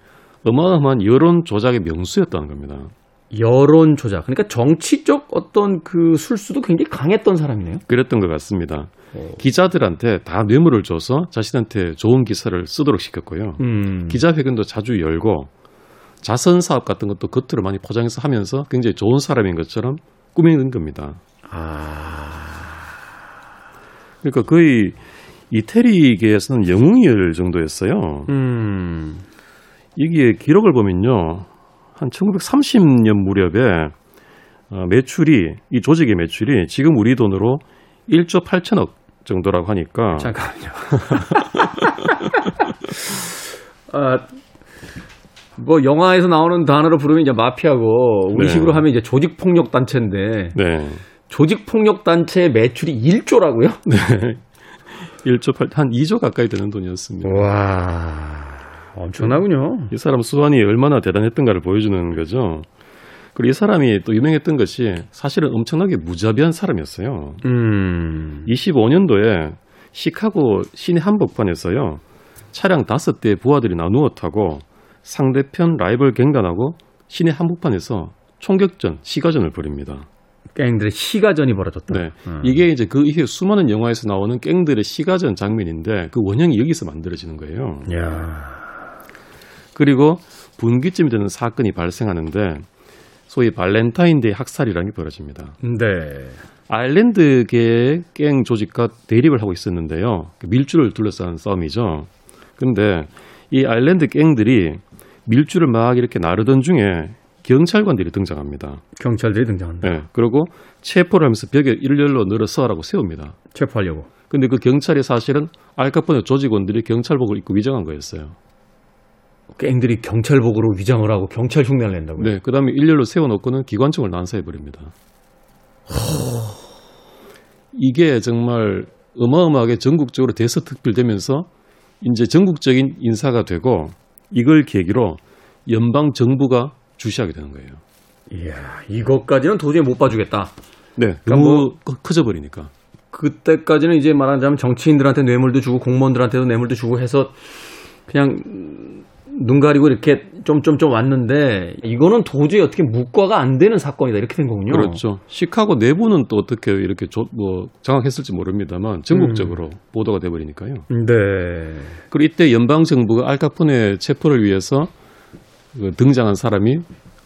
D: 어마어마한 여론 조작의 명수였다는 겁니다.
A: 여론 조작. 그러니까 정치적 어떤 그 술수도 굉장히 강했던 사람이네요.
D: 그랬던 것 같습니다.
A: 어.
D: 기자들한테 다 뇌물을 줘서 자신한테 좋은 기사를 쓰도록 시켰고요.
A: 음.
D: 기자회견도 자주 열고 자선 사업 같은 것도 겉으로 많이 포장해서 하면서 굉장히 좋은 사람인 것처럼 꾸미는 겁니다.
A: 아.
D: 그러니까 거의 이태리계에서는 영웅이열 정도였어요.
A: 음.
D: 이게 기록을 보면요. 한 1930년 무렵에 어, 매출이 이 조직의 매출이 지금 우리 돈으로 1조 8천억 정도라고 하니까
A: 잠깐만요. 아, 뭐 영화에서 나오는 단어로 부르면 이제 마피아고 우리식으로
D: 네.
A: 하면 이제 조직 폭력 단체인데
D: 네.
A: 조직 폭력 단체의 매출이 1조라고요?
D: 1조 8, 한 2조 가까이 되는 돈이었습니다.
A: 와. 엄청나군요.
D: 이 사람 수완이 얼마나 대단했던가를 보여주는 거죠. 그리고 이 사람이 또 유명했던 것이 사실은 엄청나게 무자비한 사람이었어요.
A: 음.
D: 25년도에 시카고 시내 한복판에서요. 차량 다섯 대의 부하들이 나누어 타고 상대편 라이벌 갱단하고 시내 한복판에서 총격전, 시가전을 벌입니다.
A: 갱들의 시가전이 벌어졌다.
D: 네.
A: 음.
D: 이게 이제 그 이후에 수많은 영화에서 나오는 갱들의 시가전 장면인데 그 원형이 여기서 만들어지는 거예요.
A: 야.
D: 그리고 분기점이 되는 사건이 발생하는데 소위 발렌타인데이 학살이라는 게 벌어집니다.
A: 네.
D: 아일랜드계의 갱 조직과 대립을 하고 있었는데요. 그 밀주를 둘러싼 싸움이죠. 근데 이 아일랜드 갱들이 밀주를 막 이렇게 나르던 중에 경찰관들이 등장합니다.
A: 경찰들이 등장한다.
D: 네. 그리고 체포를 하면서 벽에 일렬로 늘어서라고 세웁니다.
A: 체포하려고.
D: 근데 그 경찰이 사실은 알카포네 조직원들이 경찰복을 입고 위장한 거였어요.
A: 갱들이 경찰복으로 위장을 하고 경찰 흉내를 낸다고요?
D: 네, 그 다음에 일렬로 세워놓고는 기관총을 난사해버립니다. 이게 정말 어마어마하게 전국적으로 대서특필되면서 이제 전국적인 인사가 되고 이걸 계기로 연방 정부가 주시하게 되는 거예요.
A: 이야, 이것까지는 도저히 못 봐주겠다.
D: 네,
A: 그러니까
D: 너무
A: 뭐-
D: 커- 커져버리니까.
A: 그때까지는 이제 말하자면 정치인들한테 뇌물도 주고 공무원들한테도 뇌물도 주고 해서 그냥 눈 가리고 이렇게 좀좀 좀 왔는데 이거는 도저히 어떻게 묵과가 안 되는 사건이다 이렇게 된 거군요.
D: 그렇죠. 시카고 내부는 또 어떻게 이렇게 조- 뭐 장악했을지 모릅니다만 전국적으로 보도가 돼 버리니까요.
A: 네.
D: 그리고 이때 연방 정부가 알카포네 체포를 위해서 그 등장한 사람이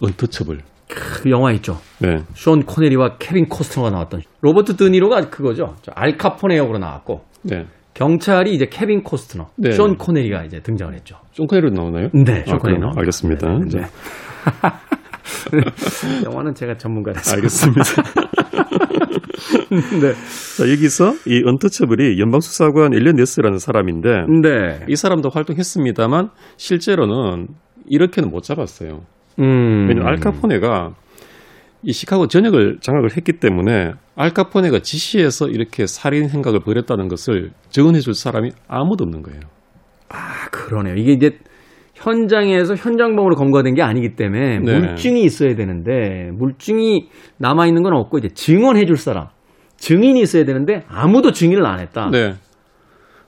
D: 언터처블.
A: 그 영화 있죠.
D: 네,
A: 션 코네리와 케빈 코스트너가 나왔던 로버트 드니로가 그거죠. 저 알카포네 역으로 나왔고
D: 네.
A: 경찰이 이제 케빈 코스트너,
D: 네.
A: 션 코네리가 이제 등장을 했죠.
D: 쫑카이로 나오나요?
A: 네, 션
D: 아,
A: 코네리? 나옵니다.
D: 알겠습니다.
A: 네.
D: 네.
A: 영화는 제가 전문가라서.
D: 알겠습니다.
A: 네.
D: 자, 여기서 이 언터처블이 연방수사관 엘리언 네스라는 사람인데
A: 네.
D: 이 사람도 활동했습니다만 실제로는 이렇게는 못 잡았어요.
A: 음.
D: 왜냐면 알카포네가 이 시카고 전역을 장악을 했기 때문에 알카포네가 지시해서 이렇게 살인 행각을 벌였다는 것을 증언해 줄 사람이 아무도 없는 거예요.
A: 아, 그러네요. 이게 이제 현장에서 현장범으로 검거된 게 아니기 때문에
D: 네.
A: 물증이 있어야 되는데 물증이 남아 있는 건 없고 이제 증언해 줄 사람, 증인이 있어야 되는데 아무도 증인을 안 했다.
D: 네.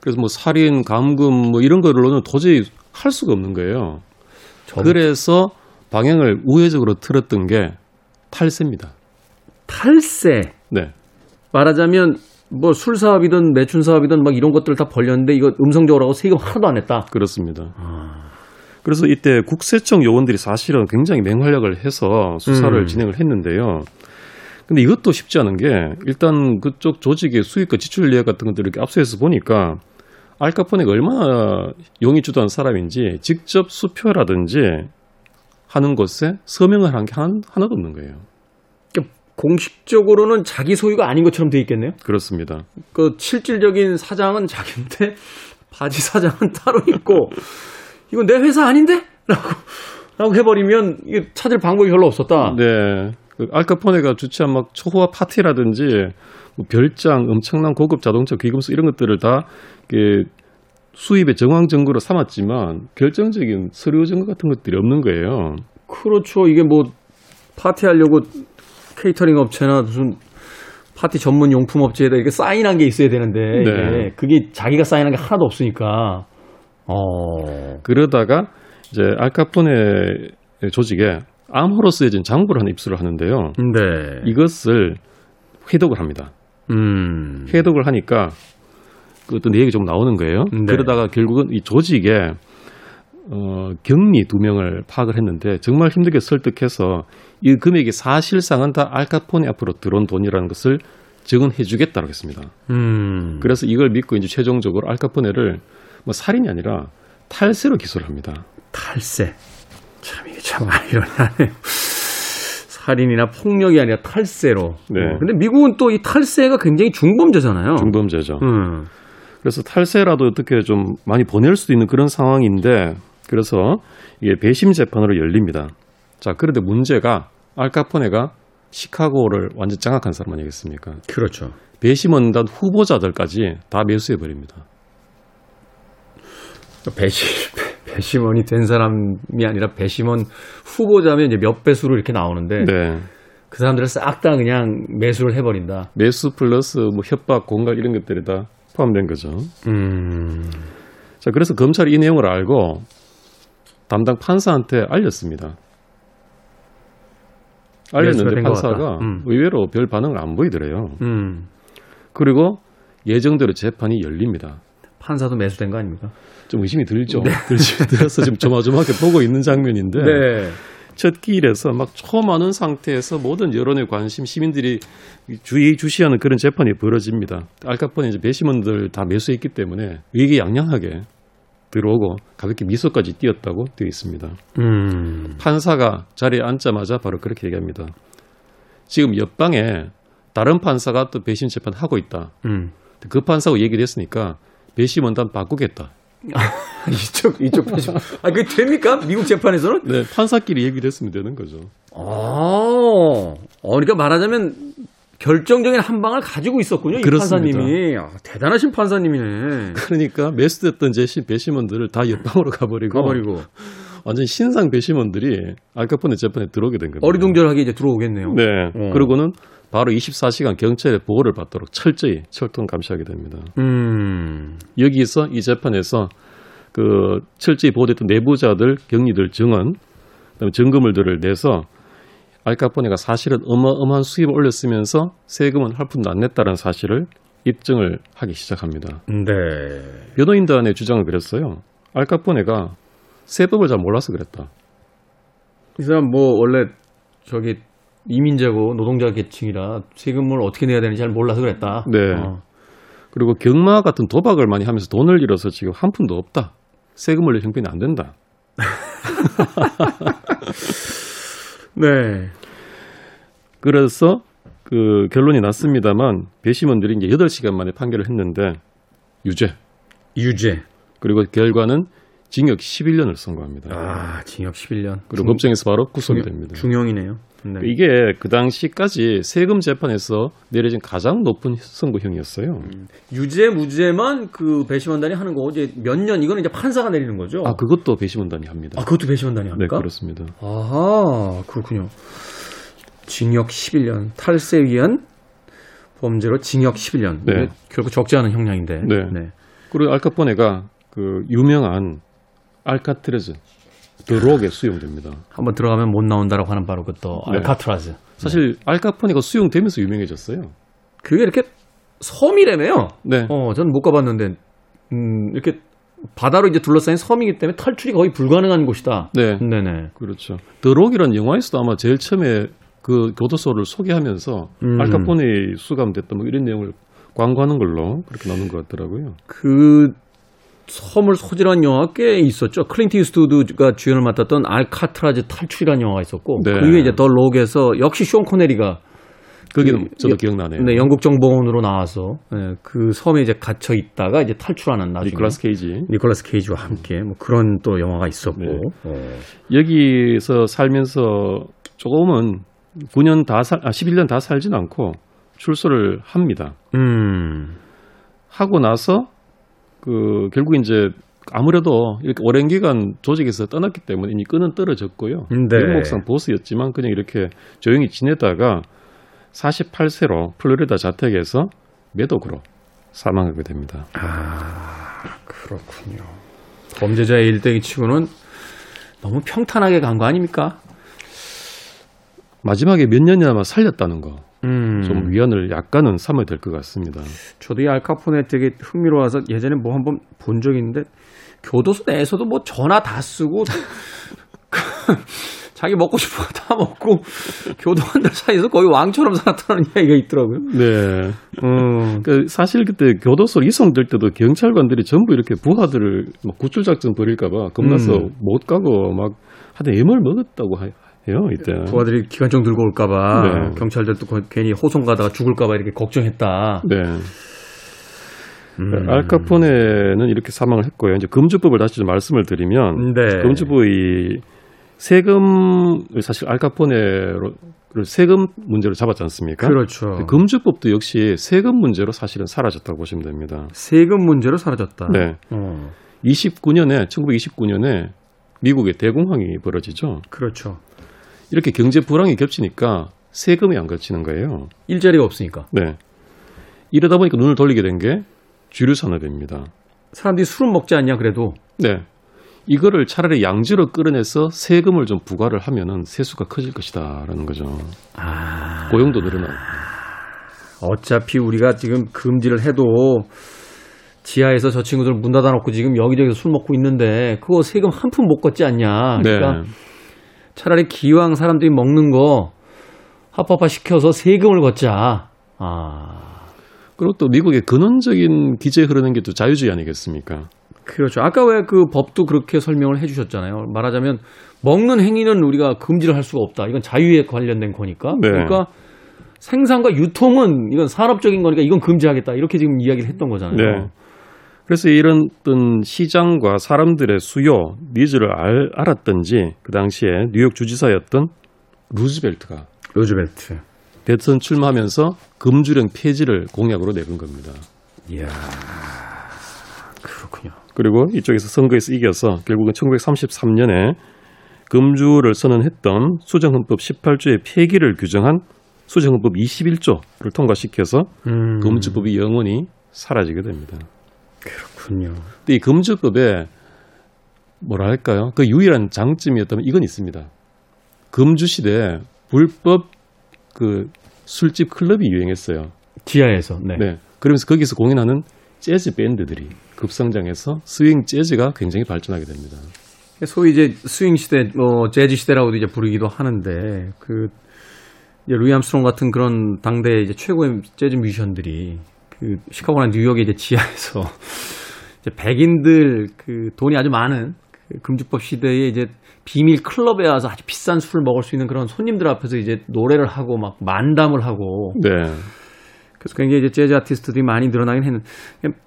D: 그래서 뭐 살인, 감금 뭐 이런 거로는 도저히 할 수가 없는 거예요.
A: 저-
D: 그래서 방향을 우회적으로 틀었던 게 탈세입니다.
A: 탈세.
D: 네.
A: 말하자면 뭐 술 사업이든 매춘 사업이든 막 이런 것들 다 벌렸는데 이거 음성적으로 하고 세금 하나도 안 냈다.
D: 그렇습니다. 그래서 이때 국세청 요원들이 사실은 굉장히 맹활약을 해서 수사를
A: 음.
D: 진행을 했는데요. 근데 이것도 쉽지 않은 게 일단 그쪽 조직의 수익과 지출 예약 같은 것들을 이렇게 압수해서 보니까 알카포네가 얼마나 용이 주도한 사람인지 직접 수표라든지 하는 것에 서명을 한 게 하나도 없는 거예요.
A: 그러니까 공식적으로는 자기 소유가 아닌 것처럼 돼 있겠네요.
D: 그렇습니다.
A: 그 실질적인 사장은 자기인데 바지 사장은 따로 있고 이건 내 회사 아닌데? 라고 라고 해버리면 이게 찾을 방법이 별로 없었다.
D: 네. 그 알카포네가 주최한 막 초호화 파티라든지 뭐 별장, 엄청난 고급 자동차 귀금속 이런 것들을 다 이렇게 수입의 정황 증거로 삼았지만 결정적인 서류 증거 같은 것들이 없는 거예요.
A: 그렇죠. 이게 뭐 파티하려고 케이터링 업체나 무슨 파티 전문 용품 업체에다 이렇게 사인한 게 있어야 되는데
D: 네.
A: 그게 자기가 사인한 게 하나도 없으니까 어
D: 그러다가 이제 알카포네 조직에 암호로 쓰여진 장부를 하나 입수를 하는데요.
A: 네.
D: 이것을 회독을 합니다.
A: 음.
D: 회독을 하니까 그 어떤 내용이 좀 나오는 거예요.
A: 네.
D: 그러다가 결국은 이 조직에 어, 경리 두 명을 파악을 했는데 정말 힘들게 설득해서 이 금액이 사실상은 다 알카포네 앞으로 들어온 돈이라는 것을 증언해 주겠다고 했습니다.
A: 음.
D: 그래서 이걸 믿고 이제 최종적으로 알카포네를 뭐 살인이 아니라 탈세로 기소를 합니다.
A: 탈세. 참 이게 참 아이러니하네요. 살인이나 폭력이 아니라 탈세로.
D: 네.
A: 어, 근데 미국은 또 이 탈세가 굉장히 중범죄잖아요.
D: 중범죄죠.
A: 음.
D: 그래서 탈세라도 어떻게 좀 많이 보낼 수도 있는 그런 상황인데 그래서 이게 배심 재판으로 열립니다. 자, 그런데 문제가 알카포네가 시카고를 완전 장악한 사람 아니겠습니까?
A: 그렇죠.
D: 배심원단 후보자들까지 다 매수해 버립니다.
A: 배심, 배심원이 된 사람이 아니라 배심원 후보자면 이제 몇 배수로 이렇게 나오는데
D: 네.
A: 그 사람들을 싹 다 그냥 매수를 해버린다.
D: 매수 플러스 뭐 협박, 공갈 이런 것들이 다 포함된 거죠.
A: 음.
D: 자, 그래서 검찰이 이 내용을 알고 담당 판사한테 알렸습니다. 알렸는데 판사가.
A: 음.
D: 의외로 별 반응을 안 보이더래요.
A: 음.
D: 그리고 예정대로 재판이 열립니다.
A: 판사도 매수된 거 아닙니까?
D: 좀 의심이 들죠. 들지 들어서 지금 조마조마하게 보고 있는 장면인데
A: 네.
D: 첫 기일에서 막 초많은 상태에서 모든 여론의 관심 시민들이 주의 주시하는 그런 재판이 벌어집니다. 알카포네 이제 배심원들 다 매수했기 때문에 의기양양하게 들어오고 가볍게 미소까지 띄었다고 되어 있습니다.
A: 음.
D: 판사가 자리에 앉자마자 바로 그렇게 얘기합니다. 지금 옆방에 다른 판사가 또 배심 재판 하고 있다.
A: 음.
D: 그 판사하고 얘기를 했으니까 배심원단 바꾸겠다.
A: 이쪽, 이쪽 배심. 아, 그게 됩니까? 미국 재판에서는?
D: 네, 판사끼리 얘기를 했으면 되는 거죠.
A: 아, 어, 그러니까 말하자면 결정적인 한 방을 가지고 있었군요. 이
D: 그렇습니다.
A: 판사님이. 아, 대단하신 판사님이네.
D: 그러니까 매수됐던 제시 배심원들을 다 옆방으로 가버리고,
A: 가버리고.
D: 완전 신상 배심원들이 알카포네 재판에 들어오게 된 겁니다.
A: 어리둥절하게 이제 들어오겠네요.
D: 네.
A: 어.
D: 그리고는 바로 24시간 경찰의 보호를 받도록 철저히 철통 감시하게 됩니다.
A: 음.
D: 여기서 이 재판에서 그 철저히 보호됐던 내부자들, 격리들 증언, 그다음에 증거물들을 내서 알카포네가 사실은 어마어마한 수입을 올렸으면서 세금은 할 푼도 안 냈다는 사실을 입증을 하기 시작합니다.
A: 네.
D: 변호인단의 주장을 그랬어요. 알카포네가 세법을 잘 몰라서 그랬다.
A: 이 사람 뭐 원래 저기 이민자고 노동자 계층이라 세금을 어떻게 내야 되는지 잘 몰라서 그랬다.
D: 네.
A: 어.
D: 그리고 경마 같은 도박을 많이 하면서 돈을 잃어서 지금 한 푼도 없다. 세금 올릴 형편이 안 된다.
A: 네.
D: 그래서 그 결론이 났습니다만 배심원들이 이제 8시간 만에 판결을 했는데 유죄.
A: 유죄.
D: 그리고 결과는 징역 11년을 선고합니다.
A: 아, 징역 11년.
D: 그리고 법정에서 바로 구속이 됩니다.
A: 중형이네요. 네.
D: 이게 그 당시까지 세금 재판에서 내려진 가장 높은 선고형이었어요.
A: 유죄 무죄만 그 배심원단이 하는 거고 이제 몇 년 이거는 이제 판사가 내리는 거죠.
D: 아 그것도 배심원단이 합니다.
A: 아, 그것도 배심원단이
D: 네
A: 합니까?
D: 그렇습니다.
A: 아하, 그렇군요. 징역 11년, 탈세 위한 범죄로 징역 11년.
D: 네.
A: 결국 적지 않은 형량인데.
D: 네. 그리고 알카포네가 그 유명한 알카트레즈 드록에 수용됩니다.
A: 한번 들어가면 못 나온다라고 하는 바로 그또
D: 네.
A: 알카트라즈.
D: 사실 알카포네가 수용되면서 유명해졌어요.
A: 그게 이렇게 섬이라며요.
D: 네.
A: 어, 전못 가봤는데, 음, 이렇게 바다로 이제 둘러싸인 섬이기 때문에 탈출이 거의 불가능한 곳이다.
D: 네.
A: 네네.
D: 그렇죠. 드록이라는 영화에서도 아마 제일 처음에 그 교도소를 소개하면서
A: 음.
D: 알카포네 수감됐다 뭐 이런 내용을 광고하는 걸로 그렇게 나오는 것 같더라고요.
A: 그 섬을 소재로 한 영화 꽤 있었죠. 클린트 이스트우드가 주연을 맡았던 알카트라즈 탈출이라는 영화가 있었고,
D: 네.
A: 그 이후에 이제 더 록에서 역시 션 코네리가
D: 거기는
A: 그
D: 저도
A: 여-
D: 기억나네요.
A: 네, 영국 정보원으로 나와서 예, 그 섬에 이제 갇혀 있다가 이제 탈출하는 나중에
D: 니콜라스 케이지.
A: 니콜라스 케이지와 함께 뭐 그런 또 영화가 있었고
D: 네.
A: 어.
D: 여기서 살면서 조금은 9년 다 살, 아, 11년 다 살진 않고 출소를 합니다.
A: 음.
D: 하고 나서 그 결국 이제 아무래도 이렇게 오랜 기간 조직에서 떠났기 때문에 이미 끈은 떨어졌고요.
A: 네.
D: 명목상 보스였지만 그냥 이렇게 조용히 지내다가 48세로 플로리다 자택에서 매독으로 사망하게 됩니다.
A: 그렇군요. 범죄자의 일대기 치고는 너무 평탄하게 간 거 아닙니까?
D: 마지막에 몇 년이나마 살렸다는 거.
A: 음.
D: 좀 위안을 약간은 삼아야 될 것 같습니다.
A: 저도 이 알카포네 되게 흥미로워서 예전에 뭐 한번 본 적이 있는데 교도소 내에서도 뭐 전화 다 쓰고 자기 먹고 싶은 거 다 먹고 교도관들 사이에서 거의 왕처럼 살았다는 이야기가 있더라고요.
D: 네.
A: 음.
D: 그 사실 그때 교도소 이송될 때도 경찰관들이 전부 이렇게 부하들을 막 구출 작전 벌일까봐 겁나서
A: 음.
D: 못 가고 막 하여튼 애물 먹었다고 하- 해요 이때.
A: 부하들이 기관총 들고 올까봐
D: 네.
A: 경찰들도 거- 괜히 호송 가다가 죽을까봐 이렇게 걱정했다.
D: 네.
A: 음.
D: 알카포네는 이렇게 사망을 했고요. 이제 금주법을 다시 좀 말씀을 드리면
A: 네.
D: 금주법이 세금을 사실 알카포네로 세금 문제로 잡았지 않습니까?
A: 그렇죠.
D: 금주법도 역시 세금 문제로 사실은 사라졌다고 보시면 됩니다.
A: 세금 문제로 사라졌다.
D: 네.
A: 어,
D: 29년에 1929년에 미국에 대공황이 벌어지죠.
A: 그렇죠.
D: 이렇게 경제 불황이 겹치니까 세금이 안 걷히는 거예요.
A: 일자리가 없으니까.
D: 네. 이러다 보니까 눈을 돌리게 된 게 주류 산업입니다.
A: 사람들이 술은 먹지 않냐 그래도
D: 네. 이거를 차라리 양지로 끌어내서 세금을 좀 부과를 하면은 세수가 커질 것이다라는 거죠.
A: 아,
D: 고용도 늘어나고.
A: 어차피 우리가 지금 금지를 해도 지하에서 저 친구들 문 닫아놓고 지금 여기저기서 술 먹고 있는데 그거 세금 한 푼 못 걷지 않냐. 그러니까
D: 네.
A: 차라리 기왕 사람들이 먹는 거 합법화 시켜서 세금을 걷자. 아,
D: 그리고 또 미국의 근원적인 기제 흐르는 게 또 자유주의 아니겠습니까?
A: 그렇죠. 아까 왜 그 법도 그렇게 설명을 해주셨잖아요. 말하자면 먹는 행위는 우리가 금지를 할 수가 없다. 이건 자유에 관련된 거니까.
D: 네.
A: 그러니까 생산과 유통은 이건 산업적인 거니까 이건 금지하겠다. 이렇게 지금 이야기를 했던 거잖아요.
D: 네. 그래서 이런 어떤 시장과 사람들의 수요, needs를 알, 알았던지 그 당시에 뉴욕 주지사였던 루즈벨트가
A: 로즈벨트.
D: 대선 출마하면서 금주령 폐지를 공약으로 내건 겁니다.
A: 이야. 그렇군요.
D: 그리고 이쪽에서 선거에서 이겨서 결국은 1933년에 금주를 선언했던 수정헌법 18조의 폐기를 규정한 수정헌법 21조를 통과시켜서
A: 음,
D: 금주법이 영원히 사라지게 됩니다.
A: 그렇군요.
D: 근데 이 금주법에 뭐랄까요? 그 유일한 장점이었다면 이건 있습니다. 금주 시대에 불법 그 술집 클럽이 유행했어요.
A: 지하에서. 네.
D: 네. 그러면서 거기서 공연하는 재즈 밴드들이 급성장해서 스윙 재즈가 굉장히 발전하게 됩니다.
A: 소위 이제 스윙 시대, 뭐 재즈 시대라고도 이제 부르기도 하는데 그 이제 루이 암스트롱 같은 그런 당대 이제 최고의 재즈 뮤지션들이 그 시카고나 뉴욕의 이제 지하에서 이제 백인들 그 돈이 아주 많은 그 금주법 시대에 이제 비밀 클럽에 와서 아주 비싼 술을 먹을 수 있는 그런 손님들 앞에서 이제 노래를 하고 막 만담을 하고.
D: 네.
A: 그래서 굉장히 이제 재즈 아티스트들이 많이 늘어나긴 했는데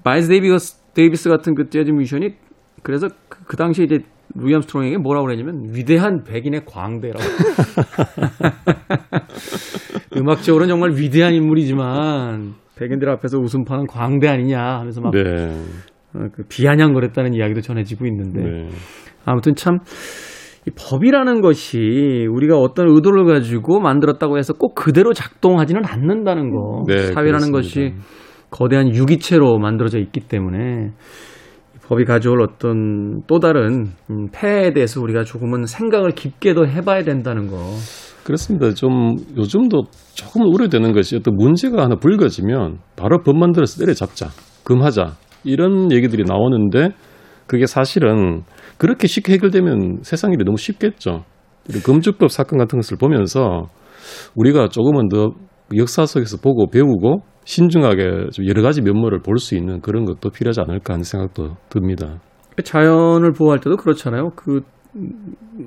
A: 마일스 데이비스, 데이비스 같은 그 재즈 뮤지션이 그래서 그, 그 당시에 이제 루이 암스트롱에게 뭐라고 그랬냐면 위대한 백인의 광대라고. 음악적으로는 정말 위대한 인물이지만 백인들 앞에서 웃음 파는 광대 아니냐 하면서 막
D: 네.
A: 어, 그 비아냥거렸다는 이야기도 전해지고 있는데
D: 네.
A: 아무튼 참, 이 법이라는 것이 우리가 어떤 의도를 가지고 만들었다고 해서 꼭 그대로 작동하지는 않는다는 거.
D: 네,
A: 사회라는
D: 그렇습니다.
A: 것이 거대한 유기체로 만들어져 있기 때문에 이 법이 가져올 어떤 또 다른 음, 폐해에 대해서 우리가 조금은 생각을 깊게 더 해봐야 된다는 거.
D: 그렇습니다. 좀 요즘도 조금 우려되는 것이 어떤 문제가 하나 불거지면 바로 법 만들어서 때려잡자, 금하자 이런 얘기들이 나오는데 그게 사실은 그렇게 쉽게 해결되면 세상 일이 너무 쉽겠죠. 이 금주법 사건 같은 것을 보면서 우리가 조금은 더 역사 속에서 보고 배우고 신중하게 좀 여러 가지 면모를 볼 수 있는 그런 것도 필요하지 않을까 하는 생각도 듭니다.
A: 자연을 보호할 때도 그렇잖아요. 그 음,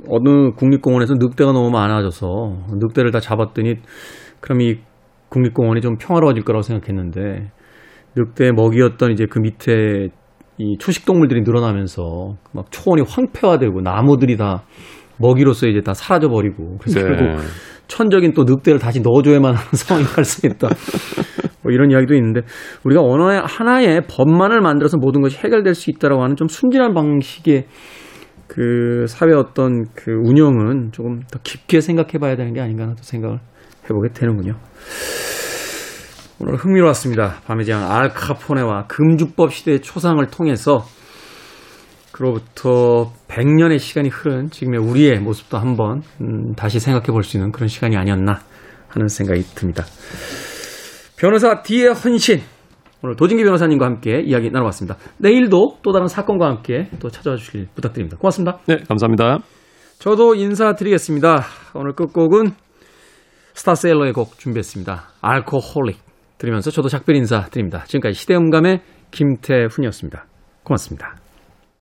A: 어느 국립공원에서 늑대가 너무 많아져서 늑대를 다 잡았더니 그럼 이 국립공원이 좀 평화로워질 거라고 생각했는데 늑대 먹이였던 이제 그 밑에 이 초식 동물들이 늘어나면서 막 초원이 황폐화되고 나무들이 다 먹이로서 이제 다 사라져 버리고 그래서
D: 네.
A: 결국 천적인 또 늑대를 다시 넣어줘야만 하는 상황이 발생했다. 뭐 이런 이야기도 있는데 우리가 어느 하나의 법만을 만들어서 모든 것이 해결될 수 있다라고 하는 좀 순진한 방식의 그 사회 어떤 그 운영은 조금 더 깊게 생각해 봐야 되는 게 아닌가 하는 생각을 해보게 되는군요. 오늘 흥미로웠습니다. 밤의 제왕 알카포네와 금주법 시대의 초상을 통해서 그로부터 100년의 시간이 흐른 지금의 우리의 모습도 한번 음, 다시 생각해 볼 수 있는 그런 시간이 아니었나 하는 생각이 듭니다. 변호사 D의 헌신 오늘 도진기 변호사님과 함께 이야기 나눠봤습니다. 내일도 또 다른 사건과 함께 또 찾아와 주길 부탁드립니다. 고맙습니다.
D: 네, 감사합니다.
A: 저도 인사드리겠습니다. 오늘 끝곡은 스타세일러의 곡 준비했습니다. 알코홀릭 들으면서 저도 작별 인사드립니다. 지금까지 시대음감의 김태훈이었습니다. 고맙습니다.